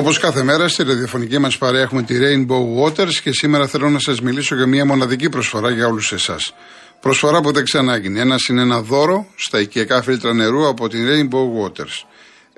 Όπως κάθε μέρα στη ραδιοφωνική μας παρέα έχουμε τη Rainbow Waters και σήμερα θέλω να σας μιλήσω για μια μοναδική προσφορά για όλους εσάς. Προσφορά που δεν ξανάγινε. Ένα είναι ένα δώρο στα οικιακά φίλτρα νερού από την Rainbow Waters.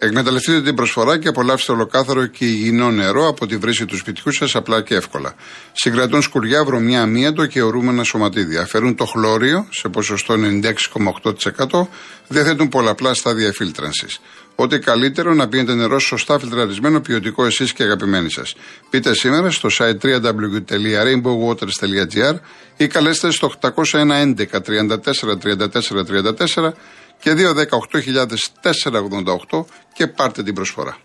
Εκμεταλλευτείτε την προσφορά και απολαύστε ολοκάθαρο και υγιεινό νερό από τη βρύση του σπιτιού σας απλά και εύκολα. Συγκρατούν σκουριά, βρωμιά, αμύαντο και ορούμενα σωματίδια. Αφαιρούν το χλώριο σε ποσοστό 96,8%. Διαθέτουν πολλαπλά στάδια φίλτρανσης. Ό,τι καλύτερο να πίνετε νερό σωστά φιλτραρισμένο, ποιοτικό εσείς και αγαπημένοι σας. Πείτε σήμερα στο site www.rainbowwaters.gr ή καλέστε στο 801 11 34 34 34 και 218.488 και πάρτε την προσφορά.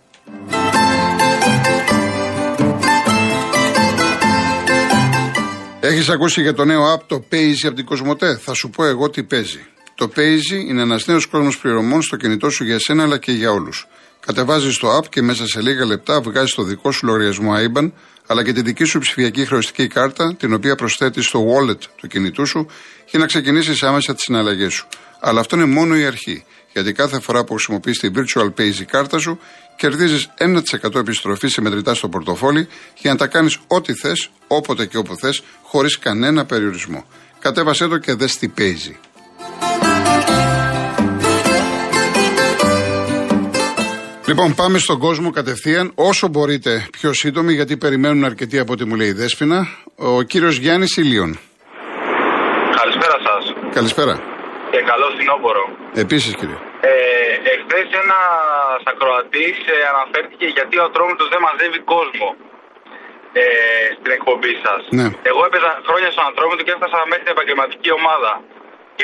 Έχεις ακούσει για το νέο app το Paisy από την Κοσμοτέ; Θα σου πω εγώ τι παίζει. Το Paisy είναι ένας νέος κόσμος πληρωμών στο κινητό σου για σένα αλλά και για όλους. Κατεβάζεις το app και μέσα σε λίγα λεπτά βγάζεις το δικό σου λογαριασμό IBAN αλλά και τη δική σου ψηφιακή χρεωστική κάρτα την οποία προσθέτεις στο wallet του κινητού σου για να ξεκινήσεις άμεσα τις συναλλαγές σου. Αλλά αυτό είναι μόνο η αρχή. Γιατί κάθε φορά που χρησιμοποιείς τη Virtual Pay κάρτα σου, κερδίζεις 1% επιστροφή σε μετρητά στο πορτοφόλι για να τα κάνεις ό,τι θες, όποτε και όπου θες, χωρίς κανένα περιορισμό. Κατέβασέ το και δες τι παίζει. Λοιπόν, πάμε στον κόσμο κατευθείαν, όσο μπορείτε πιο σύντομοι, γιατί περιμένουν αρκετοί από ό,τι μου λέει η Δέσποινα. Ο κύριος Γιάννης Ηλίων. Καλησπέρα σας. Καλησπέρα. Και καλό φθινόπωρο. Επίσης, κύριε. Ε, Εχθές ένα ακροατής ε, αναφέρθηκε γιατί ο Ατρόμητο δεν μαζεύει κόσμο ε, στην εκπομπή σας. Ναι. Εγώ έπαιζα χρόνια στον Ατρόμητο και έφτασα μέχρι την επαγγελματική ομάδα.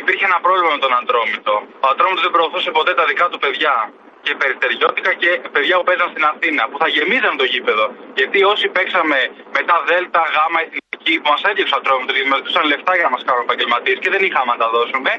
Υπήρχε ένα πρόβλημα με τον Ατρόμητο. Ο Ατρόμητο δεν προωθούσε ποτέ τα δικά του παιδιά και περιστεριώτικα και παιδιά που παίζαν στην Αθήνα, που θα γεμίζαν το γήπεδο. Γιατί όσοι παίξαμε μετά Δέλτα, Γάμα, Εθνική, που μας έδιωξαν Ατρόμητο και μα δούσαν λεφτά για να μας κάνουν επαγγελματίες και δεν είχαμε να τα δώσουμε,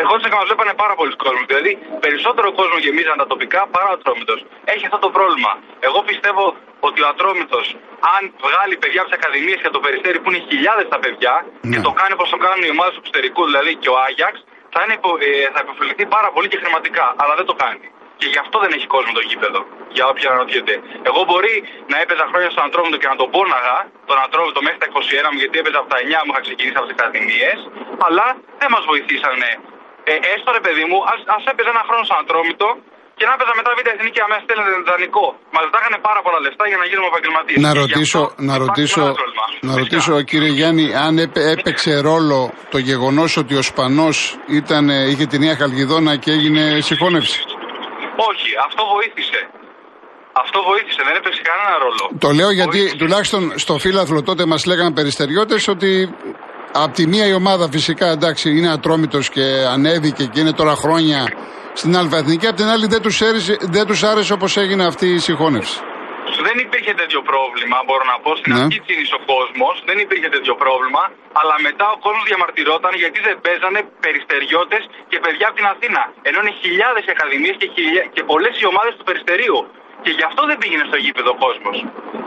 ερχόντουσαν και μα βλέπανε πάρα πολλοί κόσμο. Δηλαδή περισσότερο κόσμο γεμίζαν τα τοπικά παρά ο Ατρόμητος. Έχει αυτό το πρόβλημα. Εγώ πιστεύω ότι ο Ατρόμητος, αν βγάλει παιδιά από τις Ακαδημίες και το περιστέρι που είναι χιλιάδες τα παιδιά ναι. και το κάνει όπως το κάνουν οι ομάδες του εξωτερικού, δηλαδή και ο Άγιαξ, θα, είναι, ε, θα υποφεληθεί πάρα πολύ και χρηματικά. Αλλά δεν το κάνει. Και γι' αυτό δεν έχει κόσμο το γήπεδο. Για όποιον αναρωτιέται. Εγώ μπορεί να έπαιζα χρόνια στον Ατρόμητο και να τον πόναγα, τον Ατρόμητο μέχρι τα 21 μου, γιατί έπαιζα από τα 9 μου, είχα ξεκινήσει από τις Ακαδημίες, αλλά δεν μας βοηθήσανε ε, έστω ρε παιδί μου, ας έπαιζε ένα χρόνο σαν ατρόμητο και να έπαιζα μετά β' εθνική αμέσω στέλνετε δανεικό. Μας ζητάγανε πάρα πολλά λεφτά για να γίνουμε επαγγελματίες. Να ρωτήσω, να ρωτήσω, να ρωτήσω κύριε Γιάννη, αν έπαιξε ρόλο το γεγονός ότι ο Σπανός είχε την Νέα Χαλκιδόνα και έγινε συγχώνευση; Όχι, αυτό βοήθησε. Αυτό βοήθησε, δεν έπαιξε κανένα ρόλο. Το λέω γιατί τουλάχιστον στο φύλαθλο τότε μας λέγανε περιστεριώτες ότι Απ' τη μία η ομάδα φυσικά εντάξει είναι ατρόμητος και ανέβηκε και είναι τώρα χρόνια στην Αλβαθνική. Απ' την άλλη δεν τους δεν τους άρεσε όπως έγινε αυτή η συγχώνευση. Δεν υπήρχε τέτοιο πρόβλημα, μπορώ να πω. Στην ναι. αρχή τσίνησε ο κόσμος, δεν υπήρχε τέτοιο πρόβλημα. Αλλά μετά ο κόσμος διαμαρτυρόταν γιατί δεν παίζανε περιστεριώτες και παιδιά από την Αθήνα. Ενώ είναι χιλιάδες ακαδημίες και, χιλιά... και πολλές οι ομάδες του περιστερίου. Και γι' αυτό δεν πήγαινε στο γήπεδο ο κόσμος.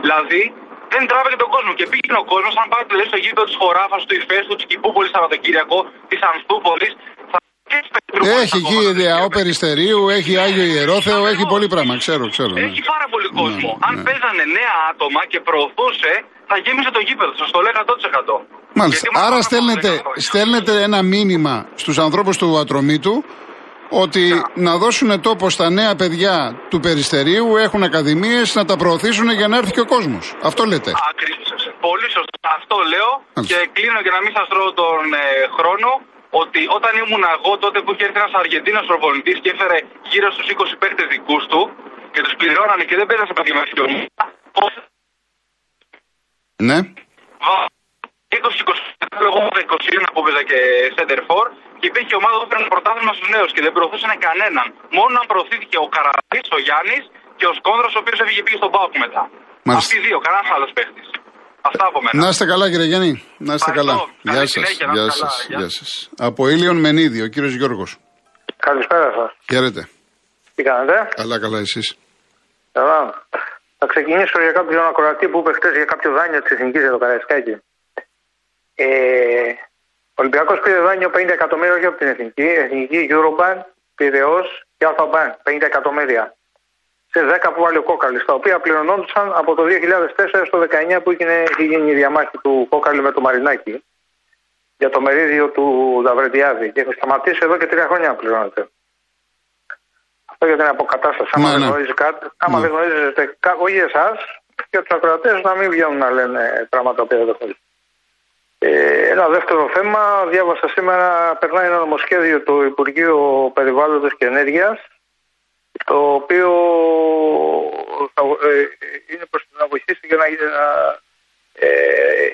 Δηλαδή, δεν τράβηκε τον κόσμο. Και πήγαινε ο κόσμος, αν πάτε λέει, στο γήπεδο της Χωράφας, του Ιφέστου, τη Κυπούπολη Σαββατοκύριακο, της Ανθούπολης. Έχει εκεί Ιεαό Περιστερίου, έχει Άγιο Ιερόθεο, έχει πολύ πράγμα, ξέρω, ξέρω. Ναι. Έχει πάρα πολύ ναι, κόσμο. Ναι, Αν ναι. παίζανε νέα άτομα και προωθούσε, θα γέμισε το γήπεδο, σας το λέω 100%. Μάλιστα. Άρα στέλνετε, στέλνετε ένα μήνυμα στους ανθρώπους του ατρωμίτου ότι να δώσουν τόπο στα νέα παιδιά του Περιστερίου, έχουν ακαδημίες, να τα προωθήσουν για να έρθει και ο κόσμος. Αυτό λέτε. Ακριβώς. Πολύ σωστά. Αυτό λέω και κλείνω για να μην σας τρώω τον ε, χρόνο ότι όταν ήμουν εγώ τότε που είχε έρθει ένας Αργεντίνος προπονητής και έφερε γύρω στους 20 παίκτες δικούς του και τους πληρώνανε και δεν παίζανε σε επαγγελματική Ναι. 20-21, εγώ 21 που έπαιζα και center for και υπήρχε ομάδα που έπαιρνε πρωτάθλημα στους νέους και δεν προωθούσαν κανέναν. Μόνο αν προωθήθηκε ο Καραδί, ο Γιάννης και ο Σκόνδρος, ο οποίος έφυγε πήγε στον Πάοκ μετά. Μάλιστα. Αυτοί οι δύο, κανένας άλλος παίχτη. Αυτά από μένα. Να είστε καλά, κύριε Γιάννη. Να είστε καλά. Γεια σας. Γεια σας. Γεια σας. Από Ήλιον Μενίδη, ο κύριος Γιώργος. Καλησπέρα σας. Χαίρετε. Τι κάνετε; Καλά, καλά, εσείς. Καλά. Θα ξεκινήσω για κάποιον ακροατή που είπε χτε για κάποιο δάνειο της Εθνικής για το Καραϊσκάκι. Ε, ο Ολυμπιακός πήρε δάνειο 50 εκατομμύρια όχι από την εθνική. Εθνική Eurobank, Πειραιώς και Alpha Bank 50 εκατομμύρια. Σε 10 που βάλει ο Κόκαλης, τα οποία πληρωνόντουσαν από το 2004 στο 2019 που είχε γίνει η διαμάχη του Κόκαλη με το Μαρινάκι για το μερίδιο του Λαυρεντιάδη. Και έχει σταματήσει εδώ και τρία χρόνια πληρώνεται. Αυτό για την αποκατάσταση. Άμα Ναι, δεν ναι. γνωρίζεις κάτι, άμα Ναι. δεν γνωρίζετε, κα- όχι εσάς και τους ακροατές να μην βγαίνουν να λένε πράγματα που δεν γνωρίζουν. Ε, ένα δεύτερο θέμα, διάβασα σήμερα, περνάει ένα νομοσχέδιο του Υπουργείου Περιβάλλοντος και Ενέργειας, το οποίο θα, ε, είναι προς να βοηθήσει για να, να ε,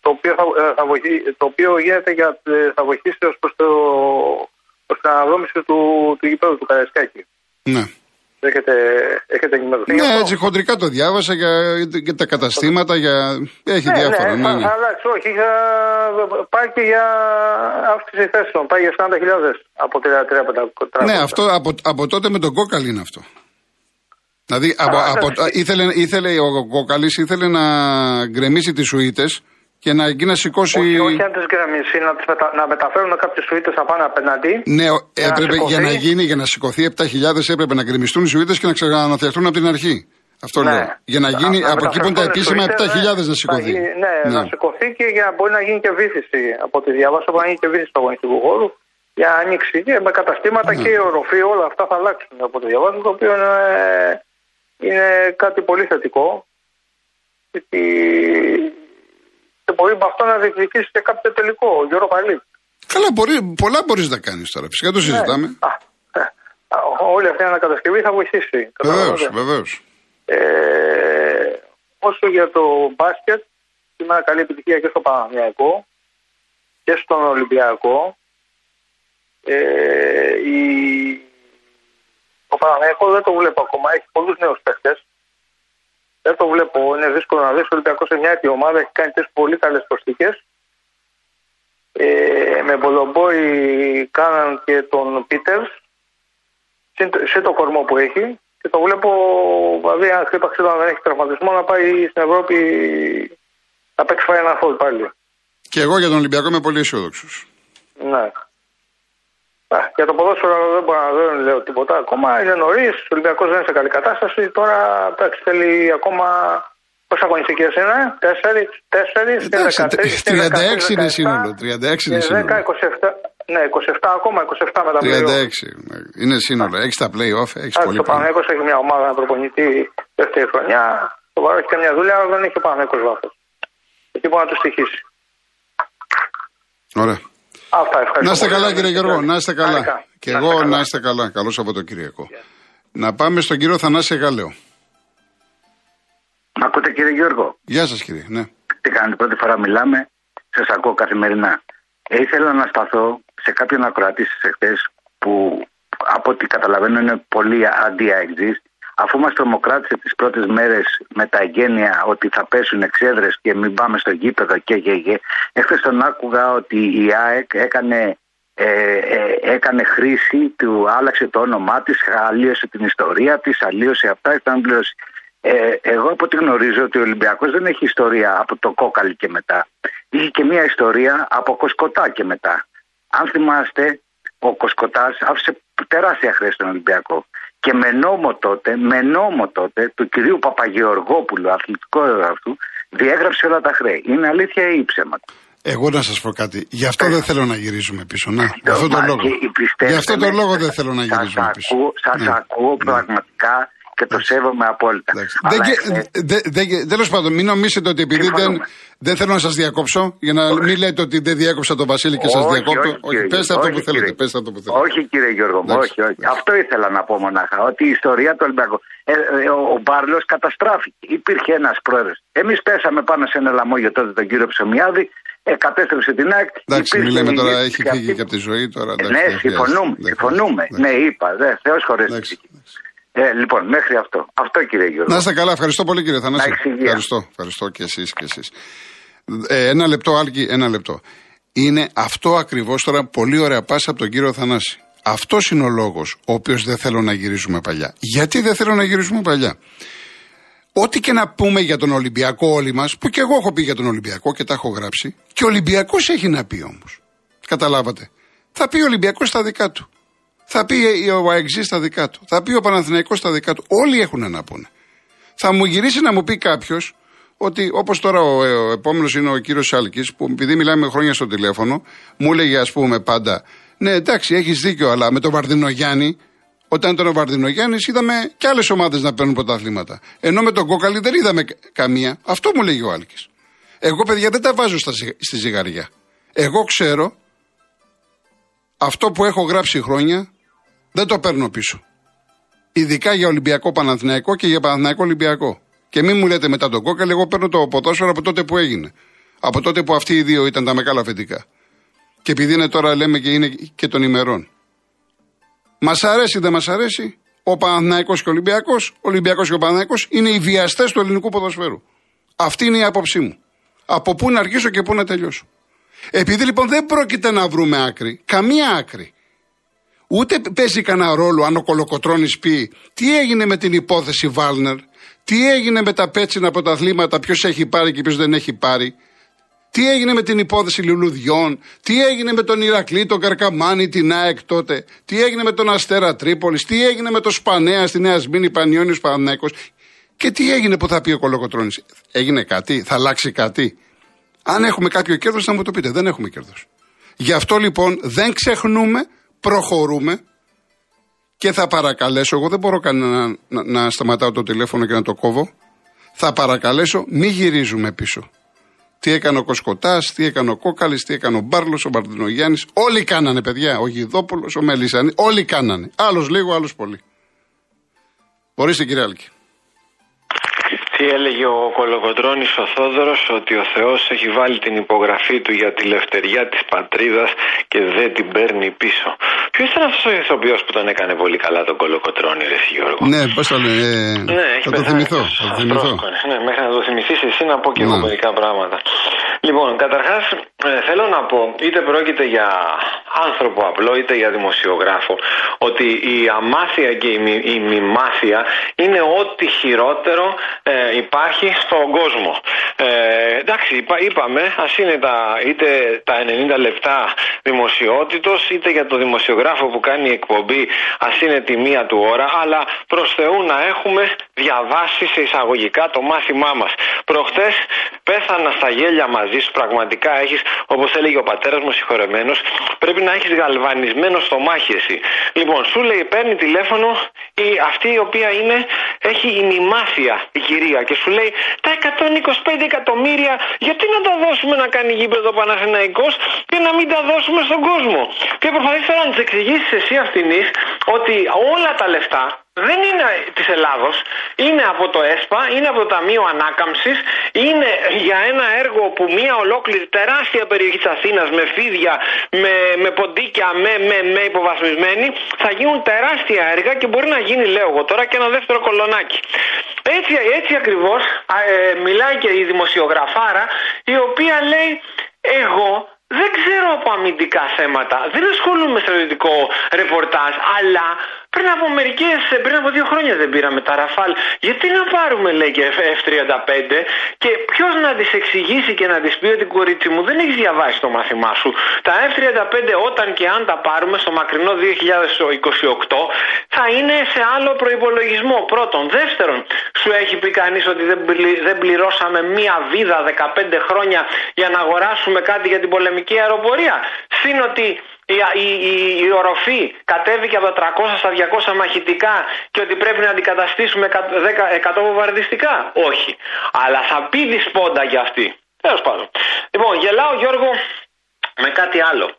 το οποίο, θα, ε, θα βοηθήσει, το οποίο γίνεται για, ε, θα βοηθήσει ως προς, το, προς την αναδόμηση του, του γηπέδου του Καραϊσκάκη. Ναι. Έχετε, έχετε ενημερωθεί. γι' Ναι, αυτό; έτσι χοντρικά το διάβασα για, για τα καταστήματα, για... έχει διάφορα. Ναι, Ναι, θα, ναι. θα αλλάξει, όχι, θα, πάει και για αύξηση θέσεων, πάει για 40.000 από 33 Ναι, αυτό από, από τότε με τον Κόκαλη είναι αυτό. Δηλαδή, από, Α, από, εντάξει. ήθελε, ήθελε, ο Κόκαλης ήθελε να γκρεμίσει τις σουίτες και να εκεί να σηκώσει. Όχι, όχι αν τις γκρεμίσει, να, τις μετα, να μεταφέρουν κάποιες σουίτες απάνω απέναντι. Ναι, ο- Για να έπρεπε για να σηκωθεί. γίνει, για να σηκωθεί 7.000 έπρεπε να γκρεμιστούν οι σουίτες και να ξαναφτιαχτούν από την αρχή. Αυτό Ναι. λέω. Για να γίνει, Να από εκεί που είναι τα μεταφερθούν οι επίσημα, σουίτες, 7.000 να θα σηκωθεί. γίνει- Ναι, να σηκωθεί και για να μπορεί να γίνει και βήθηση. Από τη διαβάσα μπορεί να γίνει και βήθηση του αγωνιστικού χώρου για να ανοίξει και με καταστήματα Ναι. και η οροφή, όλα αυτά θα αλλάξουν από τη διαβάσα, το οποίο είναι, είναι κάτι πολύ θετικό. Γιατί και μπορεί με αυτό να διεκδικήσει και κάποιο τελικό, ο Γιώργο Παλί. Καλά, μπορεί, πολλά μπορείς να κάνεις τώρα. Φυσικά το συζητάμε. Α, ε, α, όλη αυτή η ανακατασκευή θα βοηθήσει. Βεβαίως, Καταλαβαίνετε. βεβαίως. Ε, όσο για το μπάσκετ, σήμερα καλή επιτυχία και στο Παναμιακό και στον Ολυμπιακό. Ε, η... Το Παναμιακό δεν το βλέπω ακόμα, έχει πολλούς νέους παίχτες. Δεν το βλέπω, είναι δύσκολο να δεις. Ο Ολυμπιακός σε μια έτοιμη ομάδα έχει κάνει τρεις πολύ καλές προσθήκες. Ε, με Μπολομπόη κάναν και τον Πίτερς συν, συν το κορμό που έχει και το βλέπω, δηλαδή αν χτύπαξε όταν δεν έχει τραυματισμό να πάει στην Ευρώπη να παίξει φάει ένα φόλ πάλι. Και εγώ για τον Ολυμπιακό είμαι πολύ αισιόδοξος. Ναι. Α, για το ποδόσφαιρο δεν μπορώ να δεν λέω τίποτα ακόμα. Είναι νωρίς. Ο Ολυμπιακός δεν είναι σε καλή κατάσταση. Τώρα εντάξει, θέλει ακόμα. Πόσε αγωνιστικές είναι, Τέσσερις, τέσσερις, Εντάξει, 36 είναι σύνολο. 36 είναι σύνολο. 10, 27, ναι, 27 ακόμα, 27 με τα 36 play-off. ναι. είναι σύνολο. Έχεις τα playoff, έχεις Εντάξει, πολύ το πράγμα. Παναγιώτος έχει μια ομάδα να προπονητή δεύτερη χρονιά. Το Βάρο έχει και μια δουλειά, αλλά δεν έχει ο Παναγιώτος βάθος. Εκεί μπορεί να του στοιχήσει. Ωραία. Αυτά, ευχαριστώ. Να είστε πολύ. καλά κύριε Γιώργο, να είστε καλά. Άρικα. Και Να εγώ είστε καλά. να είστε καλά. Καλό Σαββατοκύριακο. Να πάμε στον κύριο Θανάση Γαλέο. Μ' ακούτε κύριε Γιώργο; Γεια σας κύριε. Ναι. Τι κάνετε, πρώτη φορά μιλάμε. Σας ακούω καθημερινά. Ε, ήθελα να σταθώ σε κάποιον ακροατή στι εχθές που από ό,τι καταλαβαίνω είναι πολύ αντί Αφού μας τρομοκράτησε τις πρώτες μέρες με τα εγγένεια ότι θα πέσουν εξέδρες και μην πάμε στο γήπεδο και και και. Εχθέ τον άκουγα ότι η ΑΕΚ έκανε, ε, ε, έκανε χρήση του, άλλαξε το όνομά της, αλλίωσε την ιστορία της, αλλίωσε αυτά, ήταν πλήρωση. Ε, εγώ από ό,τι γνωρίζω ότι ο Ολυμπιακός δεν έχει ιστορία από το κόκαλι και μετά. Είχε και μια ιστορία από κοσκοτά και μετά. Αν θυμάστε, ο Κοσκοτάς άφησε τεράστια χρέη στον Ολυμπιακό. Και με νόμο τότε, με νόμο τότε, του κυρίου Παπαγεωργόπουλου, αθλητικό αυτού, διέγραψε όλα τα χρέη. Είναι αλήθεια ή ψέματα; Εγώ να σας πω κάτι. Γι' αυτό δεν θέλω να γυρίζουμε πίσω. Να, γι' αυτό το Μα λόγο. και πιστεύετε Γι' αυτό το με, λόγο δεν θέλω να σας γυρίζουμε πίσω. Ακούω, σας Ναι. ακούω πραγματικά και το σέβομαι απόλυτα. Εντάξει. Αλλά Δεν, εχθές- δε- δε- δε- τέλος πάντων, μην νομίζετε ότι επειδή δεν, Συμφωνούμε. δεν θέλω να σας διακόψω, για να μην λέτε ότι δεν διέκοψα τον Βασίλη και σας Όχι, διακόπτω. όχι, Όχι, κύριε πέστε Γιώργο, αυτό που όχι, θέλετε. κύριε. Πέστε αυτό που θέλετε. Όχι κύριε Γιώργο μου, Εντάξει, όχι, όχι. εντάξει. Αυτό ήθελα να πω μονάχα. Ότι η ιστορία του Ολυμπιακού. Ε, ε, ο, ο Μπάρλος καταστράφηκε. Υπήρχε ένας πρόεδρος. Εμείς πέσαμε πάνω σε ένα λαμόγιο τότε τον κύριο Ψωμιάδη. Ε, κατέστρεψε την ΑΕΚ. Εντάξει, Υπήρχε μιλάμε η τώρα, ηγέτης έχει και φύγει αυτή- και από τη ζωή τώρα. Ε, εντάξει, ναι, δεν χρειάζεται. συμφωνούμε. Δεν συμφωνούμε. χρειάζεται. Ναι, είπα. Δε, Θεός χωρέσει. Εντάξει, εντάξει. Ε, λοιπόν, μέχρι αυτό. Αυτό κύριε Γιώργο. Να είστε καλά, ευχαριστώ πολύ κύριε Θανάση. Να έχεις υγεία. Ευχαριστώ, ευχαριστώ και εσείς και εσείς. Ε, ένα λεπτό, Άλκη, ένα λεπτό. Είναι αυτό ακριβώς τώρα πολύ ωραία πάσα από τον κύριο Θανάση. Αυτός είναι ο λόγος ο οποίος δεν θέλω να γυρίζουμε παλιά. Γιατί δεν θέλω να γυρίζουμε παλιά; Ό,τι και να πούμε για τον Ολυμπιακό όλοι μας, που και εγώ έχω πει για τον Ολυμπιακό και τα έχω γράψει, και ο Ολυμπιακός έχει να πει όμως. Καταλάβατε. Θα πει ο Ολυμπιακός στα δικά του. Θα πει ο Αεξή στα δικά του. Θα πει ο Παναθηναϊκός στα δικά του. Όλοι έχουν να πούνε. Θα μου γυρίσει να μου πει κάποιος ότι όπως τώρα ο, ο επόμενος είναι ο κύριος Σάλκης, που επειδή μιλάμε χρόνια στο τηλέφωνο, μου έλεγε ας πούμε πάντα, Ναι, εντάξει, έχεις δίκιο, αλλά με τον Βαρδινογιάννη, όταν ήταν ο Βαρδινογιάννης, είδαμε και άλλες ομάδες να παίρνουν πρωταθλήματα. Ενώ με τον Κόκαλη δεν είδαμε καμία. Αυτό μου λέγει ο Άλκης. Εγώ, παιδιά, δεν τα βάζω στα, στη ζυγαριά. Εγώ ξέρω αυτό που έχω γράψει χρόνια δεν το παίρνω πίσω. Ειδικά για Ολυμπιακό Παναθηναϊκό και για Παναθηναϊκό Ολυμπιακό. Και μην μου λέτε μετά τον κόκαλ, εγώ παίρνω το ποδόσφαιρο από τότε που έγινε. Από τότε που αυτοί οι δύο ήταν τα μεγάλα αφεντικά. Και επειδή είναι τώρα λέμε και είναι και των ημερών. Μας αρέσει ή δεν μας αρέσει, ο Παναθηναϊκός και ο Ολυμπιακός, ο Ολυμπιακός και ο Παναθηναϊκός είναι οι βιαστές του ελληνικού ποδοσφαίρου. Αυτή είναι η άποψή μου. Από πού να αρχίσω και πού να τελειώσω. Επειδή λοιπόν δεν πρόκειται να βρούμε άκρη, καμία άκρη. Ούτε παίζει κανένα ρόλο αν ο Κολοκοτρόνη πει τι έγινε με την υπόθεση Βάλνερ, τι έγινε με τα πέτσινα πρωταθλήματα, ποιος έχει πάρει και ποιος δεν έχει πάρει; Τι έγινε με την υπόθεση Λουλουδιών, τι έγινε με τον Ηρακλή, τον Καρκαμάνη, την ΑΕΚ τότε, τι έγινε με τον Αστέρα Τρίπολης, τι έγινε με τον Σπανέας στη Νέα Σμήνη, Πανιόνιος Παναναϊκό. Και τι έγινε που θα πει ο Κολοκοτρόνη. Έγινε κάτι, θα αλλάξει κάτι; Αν έχουμε κάποιο κέρδος, θα μου το πείτε. Δεν έχουμε κέρδος. Γι' αυτό λοιπόν δεν ξεχνούμε, προχωρούμε και θα παρακαλέσω, εγώ δεν μπορώ κανένα να, να, σταματάω το τηλέφωνο και να το κόβω. Θα παρακαλέσω, μη γυρίζουμε πίσω. Τι έκανε ο Κοσκοτάς, τι έκανε ο Κόκαλης, τι έκανε ο Μπάρλος, ο Μπαρτινογιάννη. Όλοι κάνανε, παιδιά. Ο Γιδόπουλος, ο Μελίσανη. Όλοι κάνανε. Άλλος λίγο, άλλος πολύ. Ορίστε, κύριε Άλκη. Τι έλεγε ο Κολοκοτρώνης ο Θόδωρος ότι ο Θεός έχει βάλει την υπογραφή του για τη λευτεριά της πατρίδας και δεν την παίρνει πίσω. Ποιος ήταν αυτός ο ηθοποιός που τον έκανε πολύ καλά τον Κολοκοτρώνη, Ρε Γιώργο; Ναι, πώς το λένε. Ε, ναι, θα το θυμηθώ. Θα το θυμηθώ. Ναι, μέχρι να το θυμηθείς εσύ να πω και εγώ ναι. μερικά πράγματα. Λοιπόν, καταρχάς ε, θέλω να πω, είτε πρόκειται για άνθρωπο απλό είτε για δημοσιογράφο, ότι η αμάθεια και η, μη, η μημάθεια είναι ό,τι χειρότερο ε, υπάρχει στον κόσμο. Ε, εντάξει, είπα, είπαμε, ας είναι τα, είτε τα 90 λεπτά δημοσιότητος, είτε για το δημοσιογράφο που κάνει εκπομπή, ας είναι τη μία του ώρα, αλλά προς Θεού να έχουμε διαβάσει σε εισαγωγικά το μάθημά μας. Προχτές πέθανα στα γέλια μαζί σου, πραγματικά έχεις, όπως έλεγε ο πατέρας μου συγχωρεμένος, πρέπει να έχεις γαλβανισμένο στο μάχη εσύ. Λοιπόν, σου λέει, παίρνει τηλέφωνο η, αυτή η οποία είναι, έχει ημιμάθεια η κυρία και σου λέει τα 125 εκατομμύρια γιατί να τα δώσουμε να κάνει γήπεδο Παναθηναϊκός και να μην τα δώσουμε στον κόσμο; Και προσπαθείς τώρα να τη εξηγήσεις εσύ αυτήν ότι όλα τα λεφτά δεν είναι της Ελλάδος, είναι από το ΕΣΠΑ, είναι από το Ταμείο Ανάκαμψης, είναι για ένα έργο που μια ολόκληρη τεράστια περιοχή της Αθήνας με φίδια, με, με ποντίκια, με, με, με υποβαθμισμένη, θα γίνουν τεράστια έργα και μπορεί να γίνει, λέω εγώ τώρα, και ένα δεύτερο κολονάκι. Έτσι, έτσι ακριβώς ε, μιλάει και η δημοσιογραφάρα, η οποία λέει, εγώ δεν ξέρω από αμυντικά θέματα, δεν ασχολούμαι με στρατιωτικό ρεπορτάζ, αλλά πριν από μερικές, πριν από δύο χρόνια δεν πήραμε τα Ραφάλ. Γιατί να πάρουμε, λέει και F35; Και ποιος να τη εξηγήσει και να τη πει ότι κορίτσι μου δεν έχεις διαβάσει το μάθημά σου. Τα F35 όταν και αν τα πάρουμε στο μακρινό 2028 θα είναι σε άλλο προπολογισμό. Πρώτον. Δεύτερον, σου έχει πει κανείς ότι δεν πληρώσαμε μία βίδα 15 χρόνια για να αγοράσουμε κάτι για την πολεμική αεροπορία; Συν ότι η, η, η, η οροφή κατέβηκε από τα 300 στα 200 μαχητικά και ότι πρέπει να αντικαταστήσουμε 100 βομβαρδιστικά. Όχι. Αλλά θα πει δυσπόντα για αυτή. Τέλος πάντων. Λοιπόν, γελάω Γιώργο με κάτι άλλο.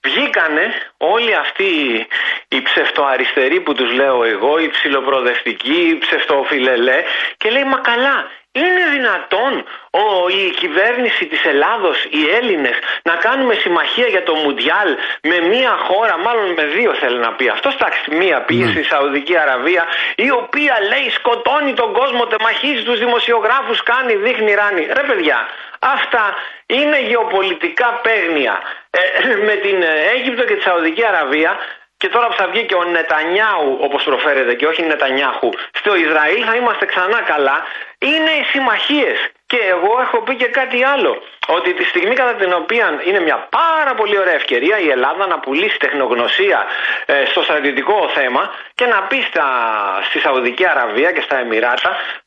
Βγήκανε όλοι αυτοί οι ψευτοαριστεροί που τους λέω εγώ, οι ψιλοπροοδευτικοί, οι ψευτοφιλελέ και λέει μα καλά είναι δυνατόν ο, η κυβέρνηση της Ελλάδος, οι Έλληνες, να κάνουμε συμμαχία για το Μουντιάλ με μία χώρα, μάλλον με δύο θέλει να πει. Αυτός εντάξει, μία πήγε ναι. στη Σαουδική Αραβία, η οποία λέει σκοτώνει τον κόσμο, τεμαχίζει τους δημοσιογράφους, κάνει, δείχνει, ράνει. Ρε παιδιά, αυτά είναι γεωπολιτικά παίγνια. Ε, με την Αίγυπτο και τη Σαουδική Αραβία και τώρα που θα βγει και ο Νετανιάου, όπως προφέρεται, και όχι Νετανιάχου, στο Ισραήλ θα είμαστε ξανά καλά. Είναι οι συμμαχίες. Και εγώ έχω πει και κάτι άλλο. Ότι τη στιγμή κατά την οποία είναι μια πάρα πολύ ωραία ευκαιρία η Ελλάδα να πουλήσει τεχνογνωσία ε, στο στρατιωτικό θέμα και να πει στα, στη Σαουδική Αραβία και στα Εμμυράτα ε,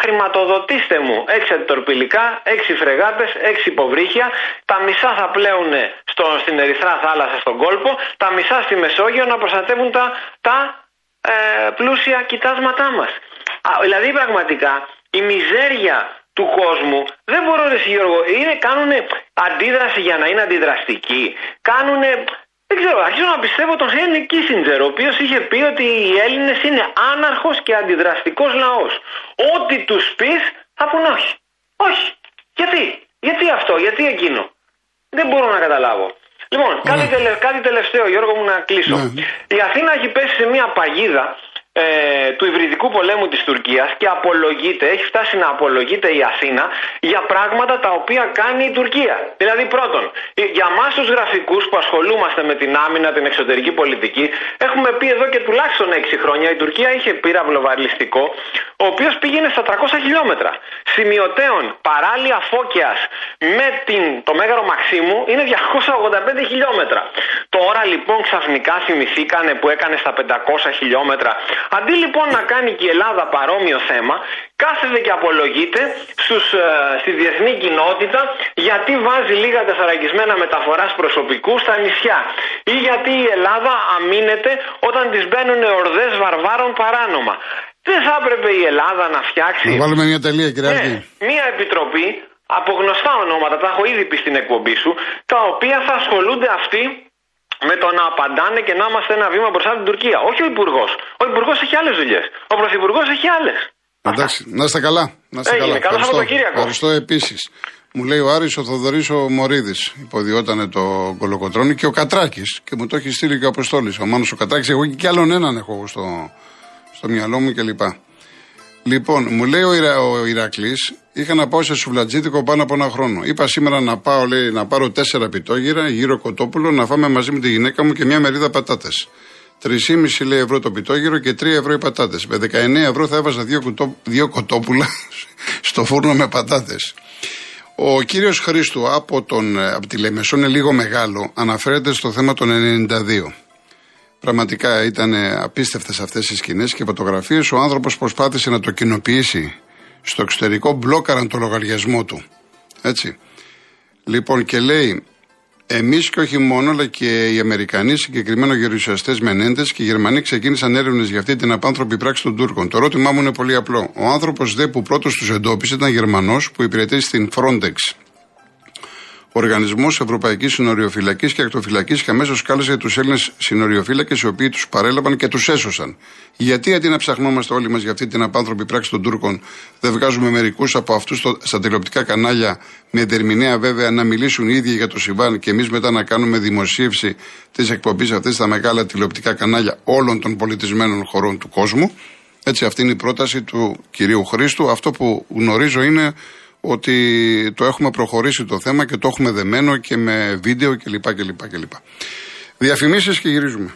χρηματοδοτήστε μου έξι αντιτορπιλικά, έξι φρεγάτες, έξι υποβρύχια, τα μισά θα πλέουν στο, στην Ερυθρά θάλασσα στον κόλπο, τα μισά στη Μεσόγειο να προστατεύουν τα, τα ε, πλούσια κοιτάσματά μας. Α, δηλαδή πραγματικά η μιζέρια του κόσμου δεν μπορώ ρε Γιώργο, είναι, κάνουν αντίδραση για να είναι αντιδραστικοί, κάνουν δεν ξέρω, αρχίζω να πιστεύω τον Χένρι Κίσιντζερ, ο οποίος είχε πει ότι οι Έλληνες είναι άναρχος και αντιδραστικός λαός. Ό,τι τους πεις θα πούν όχι. Όχι. Γιατί, γιατί αυτό, γιατί εκείνο; Δεν μπορώ να καταλάβω. Λοιπόν, ναι. κάτι, τελε, κάτι τελευταίο, Γιώργο μου, να κλείσω. Ναι. Η Αθήνα έχει πέσει σε μια παγίδα ε, του υβριδικού πολέμου της Τουρκίας και απολογείται, έχει φτάσει να απολογείται η Αθήνα για πράγματα τα οποία κάνει η Τουρκία. Δηλαδή πρώτον, για εμά τους γραφικούς που ασχολούμαστε με την άμυνα, την εξωτερική πολιτική, έχουμε πει εδώ και τουλάχιστον 6 χρόνια η Τουρκία είχε πύραυλο βαρλιστικό, ο οποίος πήγαινε στα 300 χιλιόμετρα. Σημειωτέων παράλια φώκιας με την, το μέγαρο Μαξίμου είναι 285 χιλιόμετρα. Τώρα λοιπόν ξαφνικά θυμηθήκανε που έκανε στα 500 χιλιόμετρα Αντί λοιπόν να κάνει και η Ελλάδα παρόμοιο θέμα, κάθεται και απολογείται στους, ε, στη διεθνή κοινότητα γιατί βάζει λίγα τεθαρακισμένα μεταφοράς προσωπικούς στα νησιά ή γιατί η Ελλάδα αμήνεται όταν τις μπαίνουν ορδές βαρβάρων παράνομα. Δεν θα έπρεπε η Ελλάδα να φτιάξει. Να βάλουμε μια τελεία, κύριε ναι, Μια επιτροπή από γνωστά ονόματα, τα έχω ήδη πει στην εκπομπή σου, τα οποία θα ασχολούνται αυτοί με το να απαντάνε και να είμαστε ένα βήμα μπροστά από την Τουρκία. Όχι ο Υπουργός. Ο Υπουργός έχει άλλες δουλειές. Ο Πρωθυπουργός έχει άλλες. Εντάξει, να είστε καλά. Να είστε Έγινε, καλά. Καλό Σαββατοκύριακο. Ευχαριστώ επίσης. Μου λέει ο Άρης ο Θοδωρής ο Μωρίδης. Υποδιόταν το κολοκοτρόνι και ο Κατράκης. Και μου το έχει στείλει και ο Αποστόλης. Ο Μάνος ο Κατράκης. Εγώ και κι άλλον έναν έχω στο, στο μυαλό μου κλπ. Λοιπόν, μου λέει ο, Ιρα, ο Ηρακλής, είχα να πάω σε σουβλατζίτικο πάνω από ένα χρόνο. Είπα σήμερα να πάω, λέει, να πάρω τέσσερα πιτόγυρα, γύρω κοτόπουλο, να φάμε μαζί με τη γυναίκα μου και μια μερίδα πατάτες. 3,5 λέει ευρώ το πιτόγυρο και 3 ευρώ οι πατάτες. Με 19 ευρώ θα έβαζα δύο, κουτό, δύο κοτόπουλα στο φούρνο με πατάτες. Ο κύριος Χρήστου από, τον, από τη Λεμεσό είναι λίγο μεγάλο, αναφέρεται στο θέμα των 92. Πραγματικά ήταν απίστευτες αυτές οι σκηνές και φωτογραφίες. Ο άνθρωπος προσπάθησε να το κοινοποιήσει στο εξωτερικό, μπλόκαραν το λογαριασμό του. Έτσι. Λοιπόν, και λέει, εμείς και όχι μόνο, αλλά και οι Αμερικανοί, συγκεκριμένα οι γερουσιαστές Μενέντες και οι Γερμανοί ξεκίνησαν έρευνες για αυτή την απάνθρωπη πράξη των Τούρκων. Το ερώτημά μου είναι πολύ απλό. Ο άνθρωπος δε που πρώτος τους εντόπισε ήταν Γερμανός που υπηρετεί στην Frontex Οργανισμός Ευρωπαϊκής Συνοριοφυλακής και Ακτοφυλακής και αμέσως κάλεσε τους Έλληνες συνοριοφύλακες οι οποίοι τους παρέλαβαν και τους έσωσαν. Γιατί αντί να ψαχνόμαστε όλοι μας για αυτή την απάνθρωπη πράξη των Τούρκων, δεν βγάζουμε μερικούς από αυτούς στα τηλεοπτικά κανάλια, με ερμηνεία βέβαια να μιλήσουν οι ίδιοι για το συμβάν και εμείς μετά να κάνουμε δημοσίευση της εκπομπής αυτής στα μεγάλα τηλεοπτικά κανάλια όλων των πολιτισμένων χωρών του κόσμου. Έτσι, αυτή είναι η πρόταση του κυρίου Χρήστου. Αυτό που γνωρίζω είναι ότι το έχουμε προχωρήσει το θέμα και το έχουμε δεμένο και με βίντεο κλπ. κλπ, κλπ. Διαφημίσεις και γυρίζουμε.